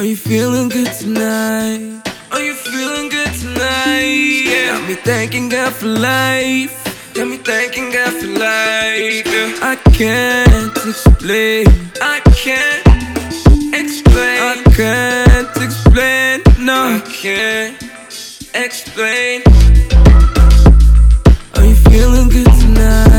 Are you feeling good tonight? Are you feeling good tonight? Yeah. Got me thanking God for life. Got me thanking God for life. Yeah. I can't explain. I can't explain. I can't explain. No, I can't explain. Are you feeling good tonight?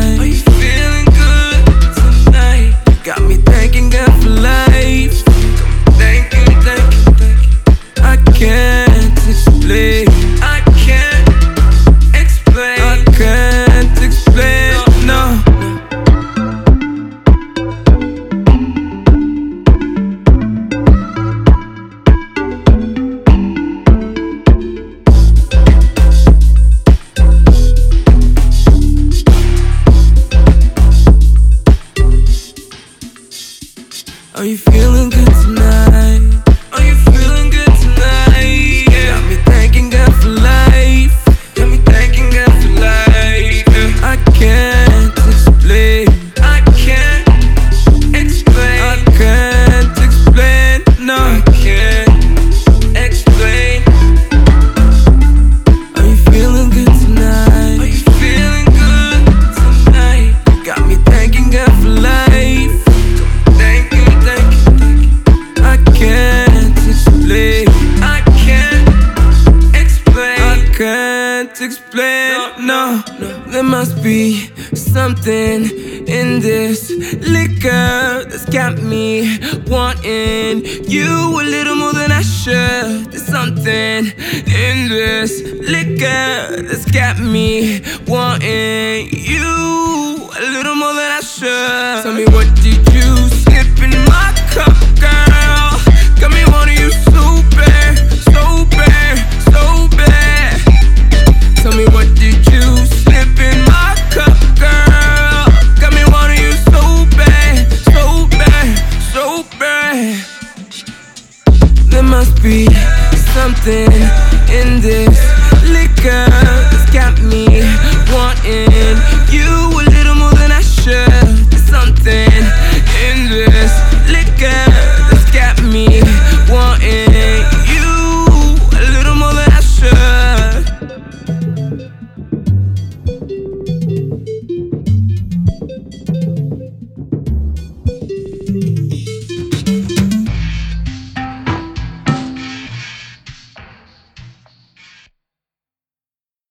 Are you feeling good tonight? There must be something in this liquor that's got me wanting you a little more than I should. There's something in this liquor that's got me wanting you a little more than I should. Tell me something in this liquor.